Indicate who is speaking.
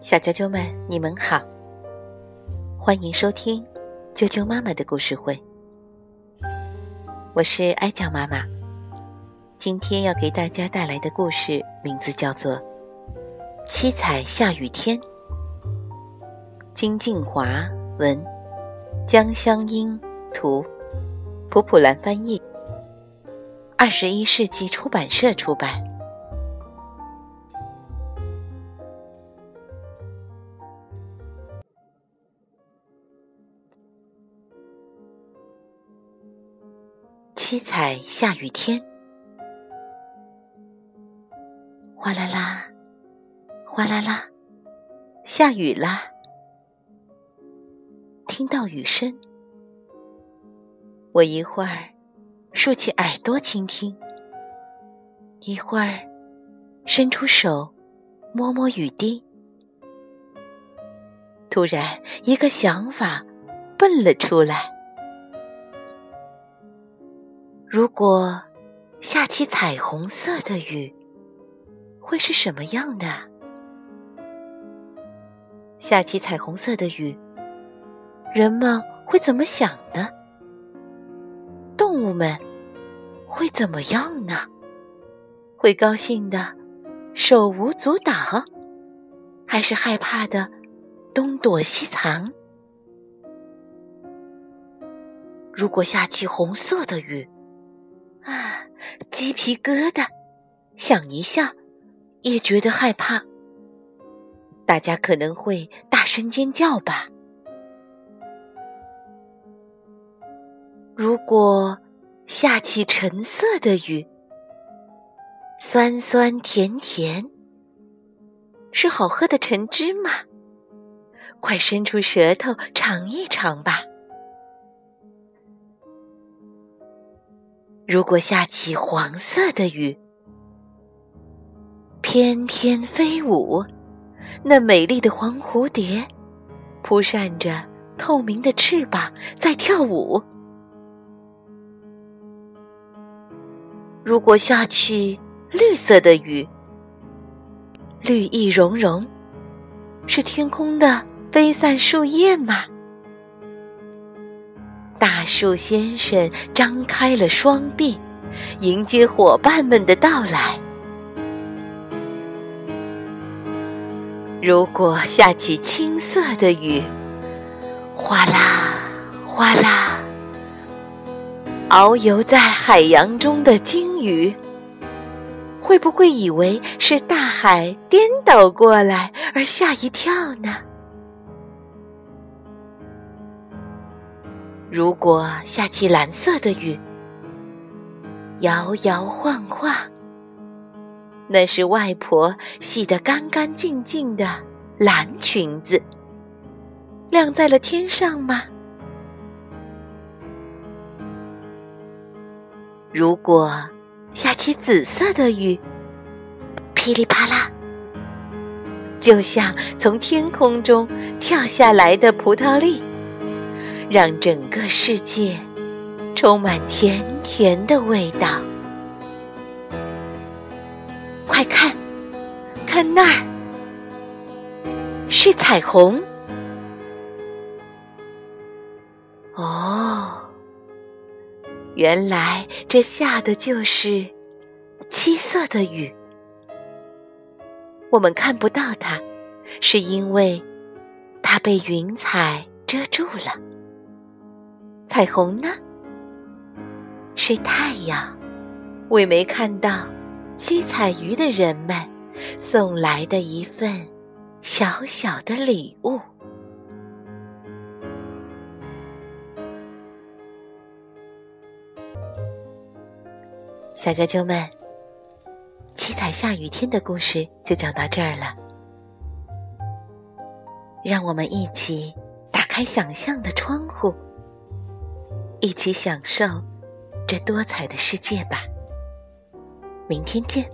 Speaker 1: 小啾啾们，你们好，欢迎收听啾啾妈妈的故事会。我是哀酱妈妈，今天要给大家带来的故事名字叫做《七彩下雨天》。金静华文，江香英图，普普兰翻译，二十一世纪出版社出版。七彩下雨天，哗啦啦，哗啦啦，下雨啦！听到雨声，我一会儿竖起耳朵倾听，一会儿伸出手摸摸雨滴。突然，一个想法蹦了出来。如果下起彩虹色的雨，会是什么样的？下起彩虹色的雨，人们会怎么想呢？动物们会怎么样呢？会高兴的手舞足蹈，还是害怕的东躲西藏？如果下起红色的雨，啊，鸡皮疙瘩，想一下也觉得害怕。大家可能会大声尖叫吧。如果下起橙色的雨，酸酸甜甜，是好喝的橙汁吗？快伸出舌头尝一尝吧。如果下起黄色的雨，翩翩飞舞，那美丽的黄蝴蝶扑扇着透明的翅膀在跳舞。如果下起绿色的雨，绿意融融，是天空的飞散树叶吗？大树先生张开了双臂，迎接伙伴们的到来。如果下起青色的雨，哗啦哗啦，遨游在海洋中的鲸鱼，会不会以为是大海颠倒过来而吓一跳呢？如果下起蓝色的雨，摇摇晃晃，那是外婆洗得干干净净的蓝裙子，晾在了天上吗？如果下起紫色的雨，噼里啪啦，就像从天空中跳下来的葡萄粒。让整个世界充满甜甜的味道。快看，看那儿，是彩虹。哦，原来这下的就是七色的雨。我们看不到它，是因为它被云彩遮住了。彩虹呢？是太阳为没看到七彩鱼的人们送来的一份小小的礼物。小啾啾们，七彩下雨天的故事就讲到这儿了。让我们一起打开想象的窗户。一起享受这多彩的世界吧！明天见。